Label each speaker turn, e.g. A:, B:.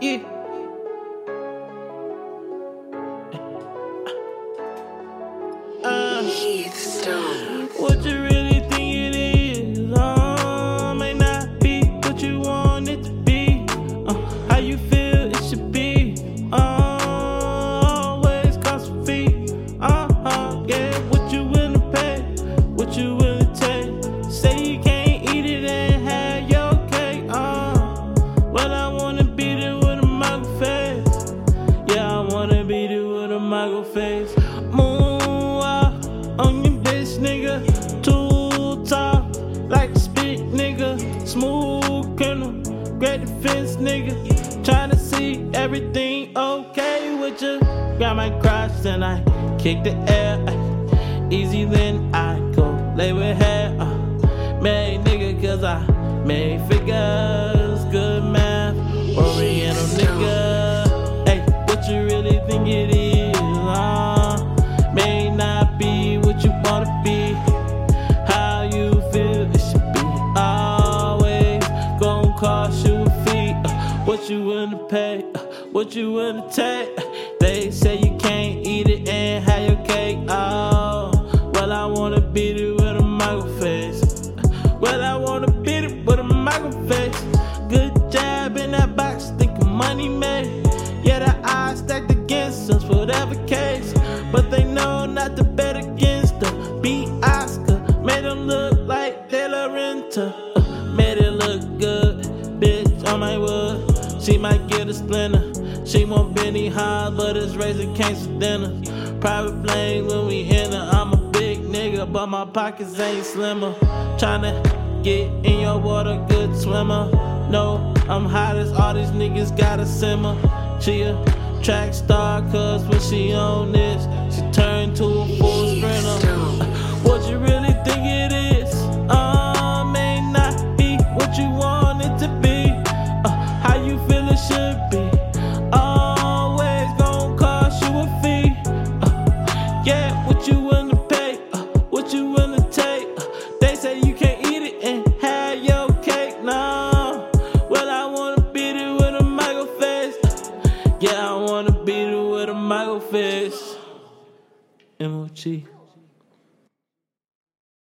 A: Yeah. Uh,
B: Heath
A: face. Moonwalk on your bitch, nigga. Too tall, like a spit, nigga. Smooth criminal, great defense, nigga. Tryna see everything okay with you. Got my cross and I kick the air. Easy then I go lay with hair. Uh, made nigga, cause I made gon' cost you a fee. Uh, what you wanna pay? Uh, what you wanna take? Uh, they say you can't eat it and have your cake. Oh, well I wanna beat it with a Michael face. Uh, Well I wanna beat it with a Michael face. Good job in that box, thinking money made. Yeah, the odds stacked against us, whatever case. But they know not to bet against the beat Oscar. Made them look like De La Renta. She might get a splinter. She want Benihana, but it's Raising Cane's for dinner. Private plane when we enter. I'm a big nigga, but my pockets ain't slimmer. Tryna get in your water, good swimmer. No, I'm hot as all these niggas gotta simmer. She a track star, cause when she on this, Uh, yeah, I wanna